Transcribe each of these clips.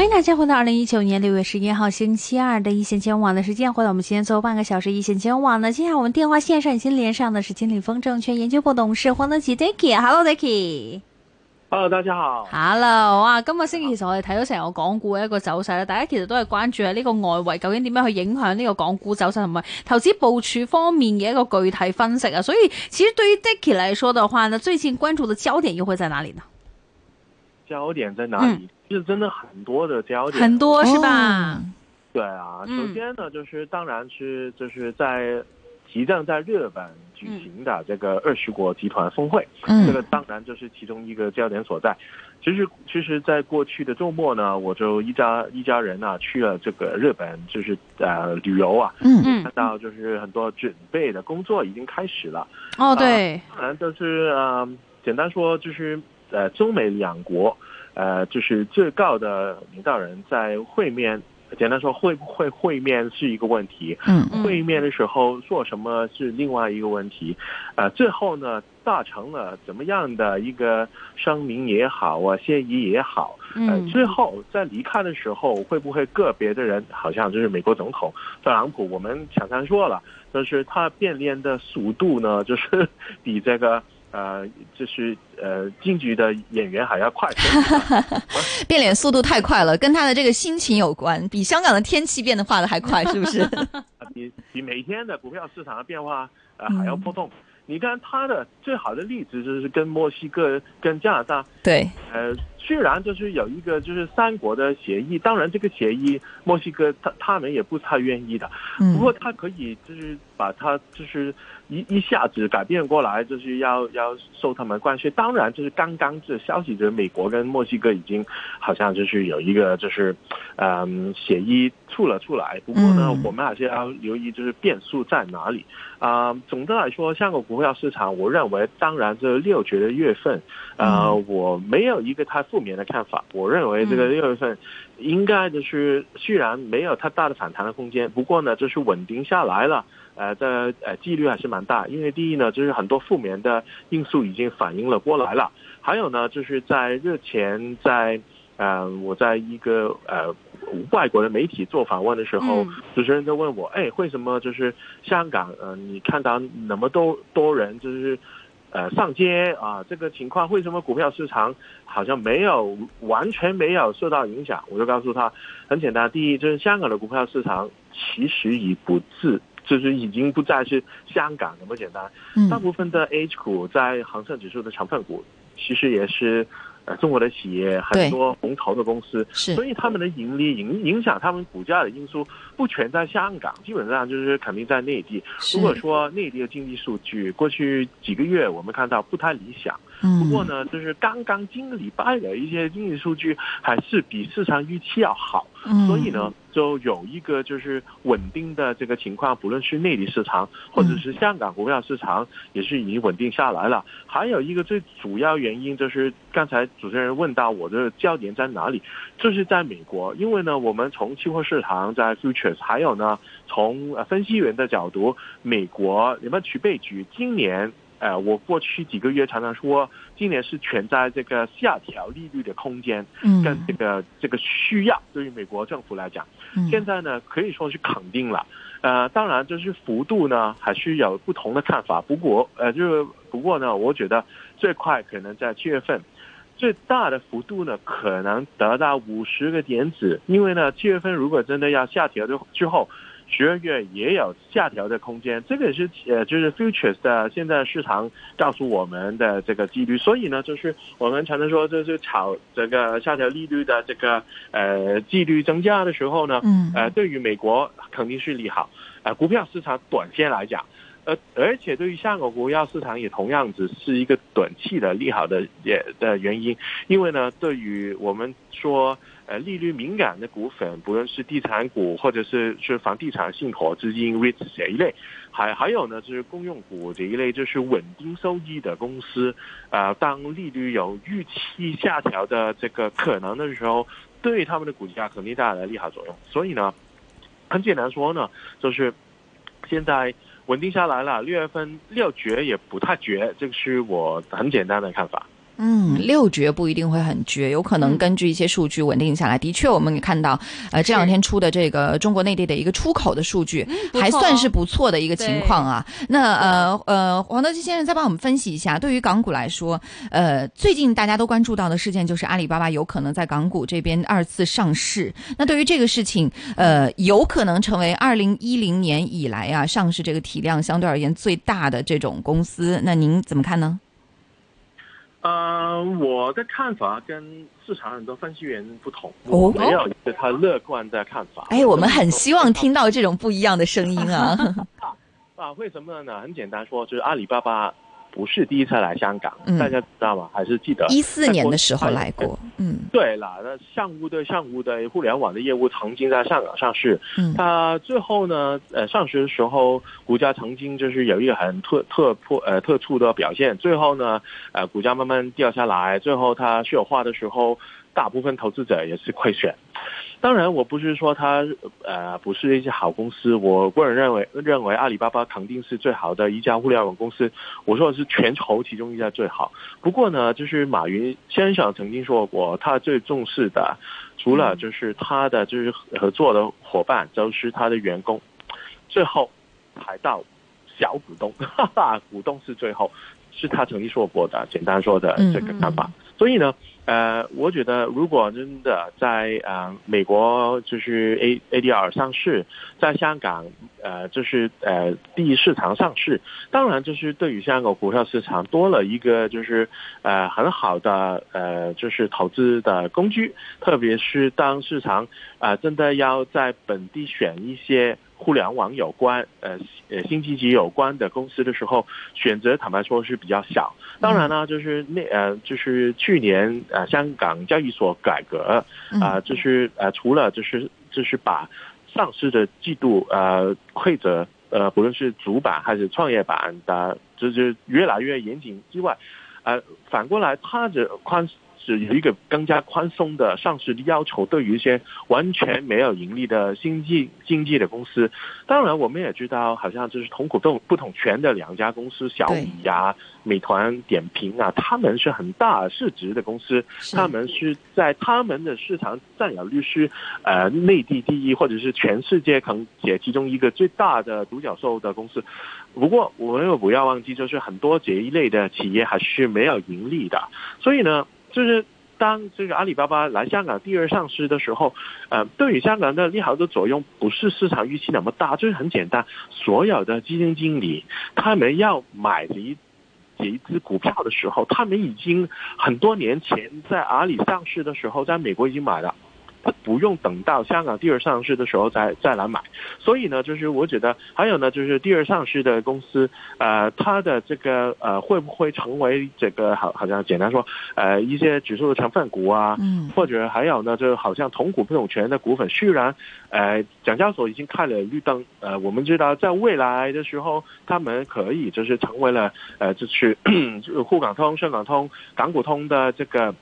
欢迎大家回到二零一九年六月十一号星期二的一线金融网的时间，回到我们今天最后半个小时一线金融网呢。接下来我们电话线上已经连上的是金利丰证券研究部董事黄德基 Dicky，Hello Dicky。Hello，大家好。Hello，啊，今日星期其實我哋睇到成個港股嘅一個走勢咧，大家其實都係關注喺呢個外圍究竟點樣去影響呢個港股走勢同埋投資部署方面嘅一個具體分析啊。所以其實對於 Dicky 來說的話呢，最近關注的焦點又會在哪裡呢？焦點在哪裡？嗯其實真的很多的焦点，很多是吧？对啊，嗯首先呢，就是当然是就是在即将在日本举行的这个二十国集团峰会，嗯这个当然就是其中一个焦点所在。其实其实，在过去的周末呢，我就一家一家人啊去了这个日本，就是呃旅游啊，嗯嗯看，到就是很多准备的工作已经开始了。哦，對，当然就是呃，简单说就是呃，中美两国呃，就是最高的领导人在会面，简单说会不会会面是一个问题，嗯。嗯。会面的时候做什么是另外一个问题，呃，最后呢达成了怎么样的一个声明也好啊，协议也好，呃，嗯。最后在离开的时候，会不会个别的人，好像就是美国总统特朗普，我们常常说了，就是他变脸的速度呢，就是 比这个呃，就是呃京剧的演员还要快。变脸速度太快了，跟他的这个心情有关，比香港的天气变化的还快，是不是？比比每天的股票市场的变化呃嗯还要波动。你看他的最好的例子就是跟墨西哥、跟加拿大，对，呃，虽然就是有一个就是三国的协议，当然这个协议墨西哥他他们也不太愿意的，嗯不过他可以就是把他就是一一下子改变过来，就是要要受他们关税。当然，就是刚刚这消息，就是美国跟墨西哥已经好像就是有一个就是嗯协议出了出来。不过呢，嗯我们还是要留意就是变数在哪里啊、总的来说，香港股票市场，我认为当然这六绝的月份，呃，我没有一个太负面的看法。我认为这个六月份应该就是虽然没有太大的反弹的空间，不过呢，就是稳定下来了。呃的呃几率还是蛮大，因为第一呢，就是很多负面的因素已经反映了过来了，还有呢，就是在日前在呃我在一个呃外国的媒体做访问的时候，嗯主持人就问我，哎，为什么就是香港呃你看到那么多多人就是呃上街啊这个情况，为什么股票市场好像没有完全没有受到影响？我就告诉他，很简单，第一就是香港的股票市场其实已不自。就是已经不再是香港那么简单，大嗯部分的 H 股在恒生指数的成分股，其实也是呃中国的企业，很多龙头的公司，所以他们的盈利影影响他们股价的因素不全在香港，基本上就是肯定在内地。如果说内地的经济数据过去几个月我们看到不太理想，嗯不过呢，就是刚刚今个礼拜的一些经济数据还是比市场预期要好，嗯所以呢，就有一个就是稳定的这个情况，不论是内地市场或者是香港股票市场，也是已经稳定下来了。还有一个最主要原因就是刚才主持人问到我的焦点在哪里，就是在美国，因为呢，我们从期货市场在 futures，还有呢，从呃分析员的角度，美国联邦储备局今年。呃，我过去几个月常常说，今年是全在这个下调利率的空间，嗯跟这个这个需要，对于美国政府来讲，嗯现在呢可以说是肯定了。呃，当然就是幅度呢还是有不同的看法。不过呃，就是不过呢，我觉得最快可能在七月份，最大的幅度呢可能得到五十个点子，因为呢七月份如果真的要下调的之后。十二月也有下调的空间，这个也是呃，就是 futures 的现在市场告诉我们的这个几率，所以呢，就是我们常常说，就是炒这个下调利率的这个呃几率增加的时候呢，嗯。呃，对于美国肯定是利好，呃，股票市场短线来讲，而而且对于香港股票市场也同样只是一个短期的利好的也的原因，因为呢，对于我们说呃利率敏感的股份，不论是地产股或者是是房地产信托资金 REITs 这一类，还还有呢就是公用股这一类，就是稳定收益的公司，啊，当利率有预期下调的这个可能的时候，对他们的股价肯定带来利好作用。所以呢，很简单说呢，就是现在。稳定下来了，六月份六绝也不太绝，这个是我很简单的看法。嗯，六绝不一定会很绝，有可能根据一些数据稳定下来。的确，我们也看到，呃，这两天出的这个中国内地的一个出口的数据，还算是不错的一个情况啊。那呃呃，黄德基先生再帮我们分析一下，对于港股来说，呃，最近大家都关注到的事件就是阿里巴巴有可能在港股这边二次上市。那对于这个事情，呃，有可能成为二零一零年以来啊上市这个体量相对而言最大的这种公司，那您怎么看呢？呃，我的看法跟市场很多分析员不同，我没有一个太乐观的看法。哎，我们很希望听到这种不一样的声音啊！啊，为什么呢？很简单说，就是阿里巴巴。不是第一次来香港，大家知道吗？还是记得一四年的时候来过。嗯，对了，那上屋的上屋的互联网的业务曾经在香港上市。嗯，它最后呢，呃，上市的时候股价曾经就是有一个很特特破呃特殊的表现。最后呢，呃，股价慢慢掉下来。最后它私有化的时候，大部分投资者也是亏损。当然，我不是说它呃不是一些好公司，我个人认为认为阿里巴巴肯定是最好的一家互联网公司。我说的是全球其中一家最好。不过呢，就是马云先生曾经说过，他最重视的除了就是他的就是合作的伙伴，就是他的员工，最后排到小股东，哈哈，股东是最后，是他曾经说过的，简单说的这个看法。所以呢。呃，我觉得如果真的在呃美国就是 A A D R 上市，在香港呃就是呃第一市场上市，当然就是对于香港股票市场多了一个就是呃很好的呃就是投资的工具，特别是当市场啊真的要在本地选一些。互联网有关，呃呃新经济有关的公司的时候，选择坦白说是比较小。当然呢，就是那呃就是去年呃香港交易所改革啊，就是呃除了就是就是把上市的季度呃规则呃不论是主板还是创业板的，就是越来越严谨之外，呃反过来它的宽。是有一个更加宽松的上市的要求，对于一些完全没有盈利的新经经济的公司。当然，我们也知道，好像就是同股不不同权的两家公司，小米呀、美团点评啊，他们是很大市值的公司，他们是在他们的市场占有率是呃内地第一，或者是全世界可能也其中一个最大的独角兽的公司。不过，我们又不要忘记，就是很多这一类的企业还是没有盈利的，所以呢。就是当这个阿里巴巴来香港第二上市的时候，呃，对于香港的利好的作用不是市场预期那么大，就是很简单，所有的基金经理他们要买这一这一只股票的时候，他们已经很多年前在阿里上市的时候，在美国已经买了。他不用等到香港第二上市的时候再再来买，所以呢，就是我觉得还有呢，就是第二上市的公司，呃，它的这个呃会不会成为这个好好像简单说，呃，一些指数的成分股啊，嗯，或者还有呢，就好像同股不同权的股份，虽然呃，港交所已经开了绿灯，呃，我们知道在未来的时候，他们可以就是成为了呃，就是 沪港通、深港通、港股通的这个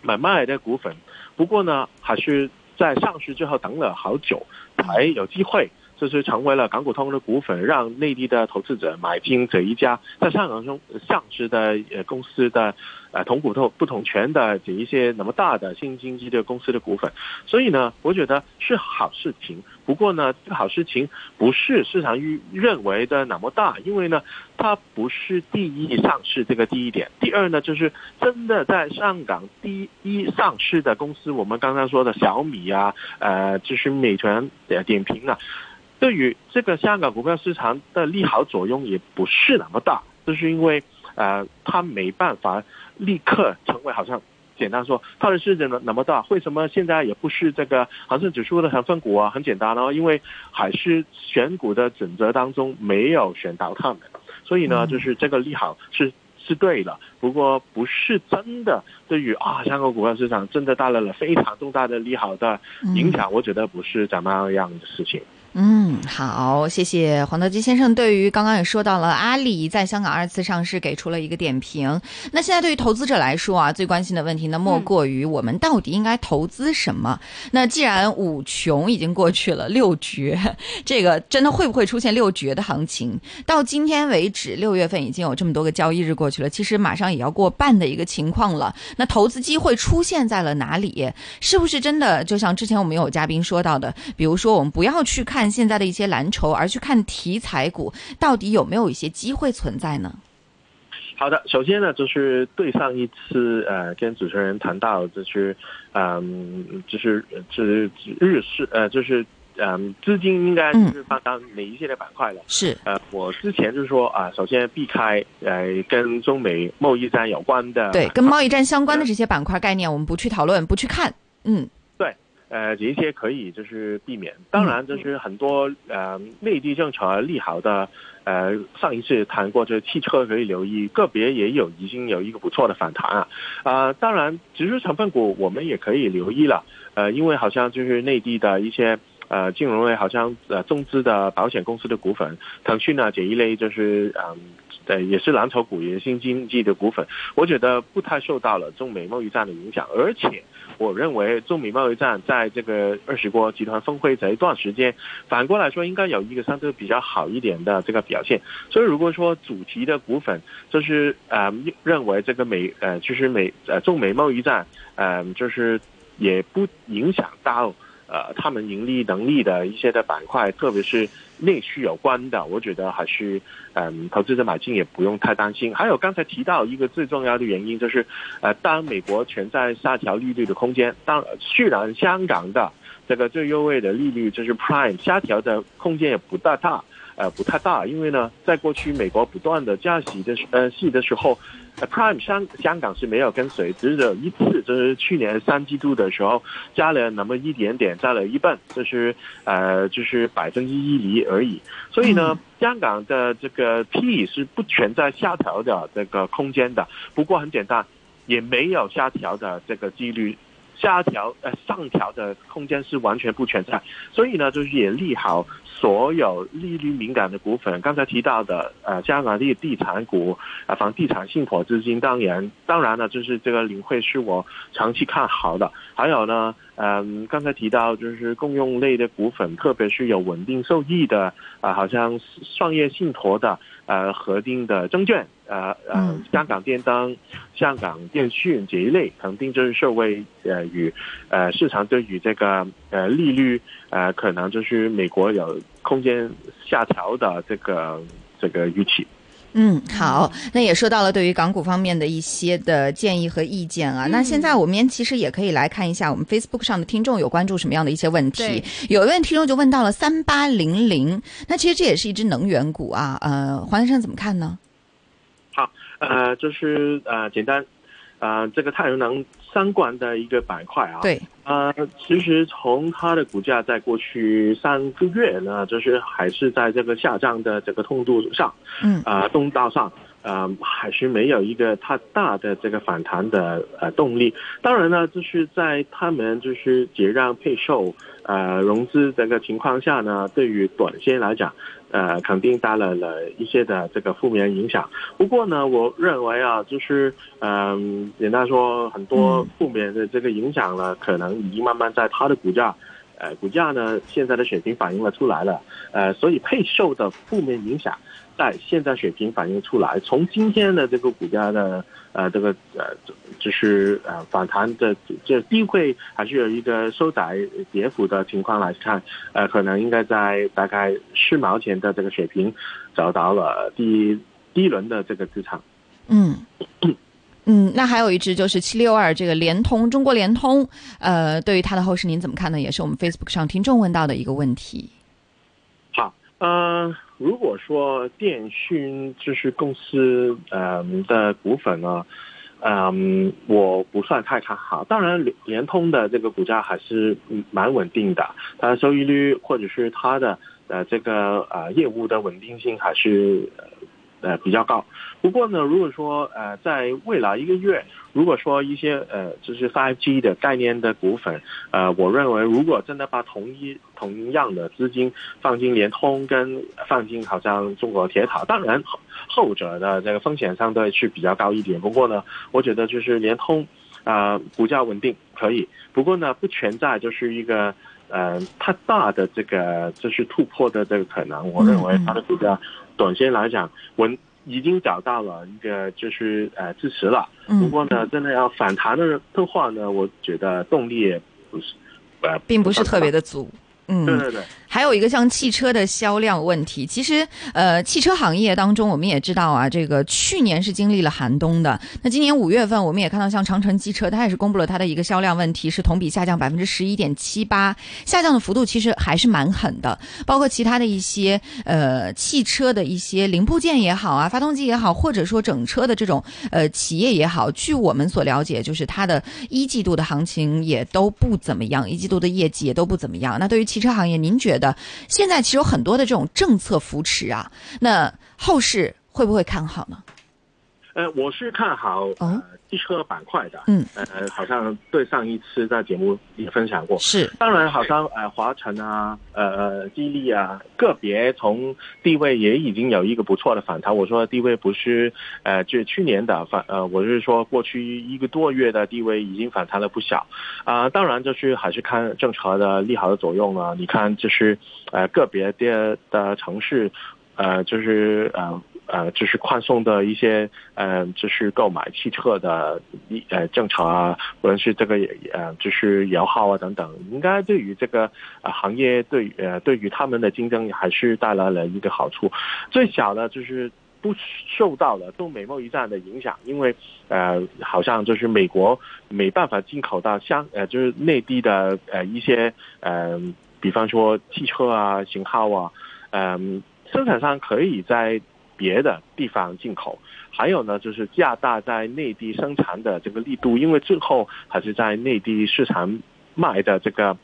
买卖的股份。不过呢，还是在上市之后等了好久，才有机会，就是成为了港股通的股份，让内地的投资者买进这一家在香港中上市的呃公司的。呃，同股同不同权的这一些那么大的新经济的公司的股份，所以呢，我觉得是好事情。不过呢，这个好事情不是市场预认为的那么大，因为呢，它不是第一上市这个第一点。第二呢，就是真的在上港第一上市的公司，我们刚刚说的小米啊，呃，就是美团点评啊，对于这个香港股票市场的利好作用也不是那么大，就是因为呃，它没办法。立刻成为好像简单说，它的市值那那么大，为什么现在也不是这个恒生指数的成分股啊？很简单哦，因为还是选股的准则当中没有选到他们，所以呢，就是这个利好是是对的，不过不是真的对于啊香港股票市场真的带来了非常重大的利好的影响，我觉得不是怎么样的事情。嗯，好，谢谢黄德基先生。对于刚刚也说到了阿里在香港二次上市，给出了一个点评。那现在对于投资者来说啊，最关心的问题呢，莫过于我们到底应该投资什么？那既然五穷已经过去了，六绝，这个真的会不会出现六绝的行情？到今天为止，六月份已经有这么多个交易日过去了，其实马上也要过半的一个情况了。那投资机会出现在了哪里？是不是真的就像之前我们有嘉宾说到的，比如说我们不要去看。看现在的一些蓝筹，而去看题材股，到底有没有一些机会存在呢？好的，首先呢，就是对上一次呃，跟主持人谈到，就是嗯，就是是日式呃，就是嗯，资金应该是放到哪一些的板块了？是呃，我之前就是说啊，首先避开呃，跟中美贸易战有关的，对，跟贸易战相关的这些板块概念，我们不去讨论，不去看，嗯。呃，这些可以就是避免。当然，就是很多呃内地政策利好的，呃，上一次谈过，就是汽车可以留意，个别也有已经有一个不错的反弹啊。啊，当然，指数成分股我们也可以留意了。呃，因为好像就是内地的一些呃金融类，好像呃中资的保险公司的股份，腾讯啊这一类就是嗯，对，也是蓝筹股，也新经济的股份，我觉得不太受到了中美贸易战的影响，而且。我认为中美贸易战在这个二十国集团峰会这一段时间，反过来说应该有一个相对比较好一点的这个表现。所以如果说主题的股份就是呃认为这个美呃就是美呃中美贸易战呃就是也不影响到。呃，他们盈利能力的一些的板块，特别是内需有关的，我觉得还是嗯，投资者买进也不用太担心。还有刚才提到一个最重要的原因，就是呃，当美国存在下调利率的空间，当虽然香港的这个最优惠的利率就是 Prime 下调的空间也不大大，呃，不太大，因为呢，在过去美国不断的加息的呃息的时候。Prime 香香港是没有跟随，只有一次，就是去年三季度的时候加了那么一点点，加了一半，就是呃，就是百分之一厘而已。所以呢，香港的这个 P 是不存在下调的这个空间的。不过很简单，也没有下调的这个几率。下调呃上调的空间是完全不存在，所以呢，就是也利好所有利率敏感的股份。刚才提到的呃香港的地产股啊，房地产信托资金，当然当然呢，就是这个领会是我长期看好的。还有呢，嗯，刚才提到就是公用类的股份，特别是有稳定收益的啊，好像创业信托的呃核定的证券。呃呃，香港电灯、香港电讯这一类，肯定就是受惠呃与呃市场对于这个呃利率呃可能就是美国有空间下调的这个这个预期。嗯，好，那也说到了对于港股方面的一些的建议和意见啊。那现在我们其实也可以来看一下我们 Facebook 上的听众有关注什么样的一些问题。有一位听众就问到了三八零零，那其实这也是一只能源股啊。呃，黄先生怎么看呢？好，呃，就是呃，简单，呃，这个太阳能相关的一个板块啊，对，呃，其实从它的股价在过去三个月呢，就是还是在这个下降的这个通度上，嗯，啊，通道上，呃，还是没有一个太大的这个反弹的呃动力。当然呢，就是在他们就是结让配售。呃，融资这个情况下呢，对于短线来讲，呃，肯定带来了一些的这个负面影响。不过呢，我认为啊，就是嗯，简单说，很多负面的这个影响呢，可能已经慢慢在它的股价，呃，股价呢现在的水平反映了出来了。呃，所以配售的负面影响。在现在水平反映出来，从今天的这个股价的呃这个呃就是呃反弹的这低位还是有一个收窄跌幅的情况来看，呃可能应该在大概四毛钱的这个水平找到了第第一轮的这个资产。嗯嗯，那还有一只就是七六二这个联通，中国联通，呃，对于它的后市您怎么看呢？也是我们 Facebook 上听众问到的一个问题。好，嗯。如果说电讯就是公司嗯的股份呢，嗯，我不算太看好。当然，联联通的这个股价还是蛮稳定的，它的收益率或者是它的呃这个呃业务的稳定性还是呃比较高。不过呢，如果说呃在未来一个月，如果说一些呃就是 5G 的概念的股份，呃，我认为如果真的把同一同样的资金放进联通跟放进好像中国铁塔，当然后者的这个风险相对是比较高一点。不过呢，我觉得就是联通啊股价稳定可以，不过呢不存在就是一个呃太大的这个就是突破的这个可能。我认为它的股价短线来讲我。已经找到了一个就是呃支持了，不过呢，真的要反弹的的话呢，我觉得动力也不是呃，并不是特别的足。嗯，对对对，还有一个像汽车的销量问题，其实呃，汽车行业当中我们也知道啊，这个去年是经历了寒冬的。那今年五月份，我们也看到像长城汽车，它也是公布了它的一个销量问题，是同比下降百分之十一点七八，下降的幅度其实还是蛮狠的。包括其他的一些呃汽车的一些零部件也好啊，发动机也好，或者说整车的这种呃企业也好，据我们所了解，就是它的一季度的行情也都不怎么样，一季度的业绩也都不怎么样。那对于汽车行业，您觉得现在其实有很多的这种政策扶持啊，那后市会不会看好呢？呃，我是看好呃汽车板块的，嗯，呃，好像对上一次在节目也分享过，是，当然好像呃华晨啊，呃吉利啊，个别从地位也已经有一个不错的反弹。我说的地位不是呃就去年的反，呃我是说过去一个多月的地位已经反弹了不小，啊，当然就是还是看政策的利好的作用啊。你看就是呃个别的的城市，呃就是呃。呃，就是宽松的一些，呃，就是购买汽车的一呃政策啊，或者是这个呃，就是油耗啊等等，应该对于这个呃行业对呃对于他们的竞争还是带来了一个好处。最小的就是不受到了中美贸易战的影响，因为呃好像就是美国没办法进口到香呃就是内地的呃一些呃，比方说汽车啊型号啊，嗯，生产商可以在。别的地方进口，还有呢，就是加大在内地生产的这个力度，因为最后还是在内地市场卖的这个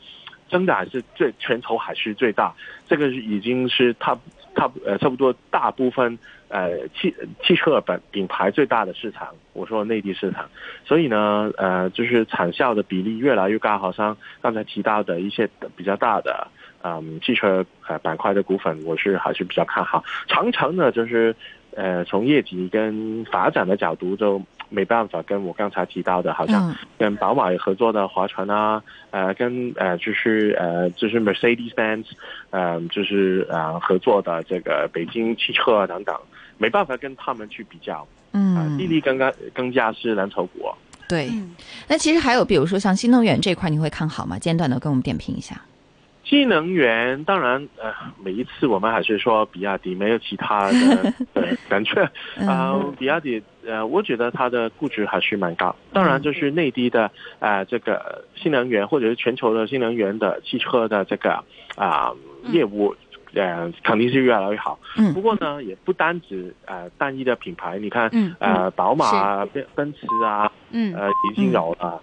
增长是最全球还是最大，这个已经是它它呃差不多大部分呃汽汽车本品牌最大的市场，我说内地市场，所以呢呃就是产销的比例越来越高，好像刚才提到的一些比较大的。嗯，汽车呃板块的股份，我是还是比较看好。长城呢，就是呃从业绩跟发展的角度，就没办法跟我刚才提到的，好像跟宝马合作的华船啊，呃跟呃就是呃就是 Mercedes Benz，呃就是呃合作的这个北京汽车啊等等，没办法跟他们去比较。嗯，地利更加更加是蓝筹股。对，那其实还有比如说像新能源这块，你会看好吗？简短的跟我们点评一下。新能源当然，呃，每一次我们还是说比亚迪，没有其他的 感觉啊。比亚迪，呃，我觉得它的估值还是蛮高。当然，就是内地的啊，这个新能源或者是全球的新能源的汽车的这个啊业务，呃，肯定是越来越好。嗯。不过呢，也不单指呃单一的品牌，你看，呃，宝马、奔奔驰啊，嗯，呃，已经有了。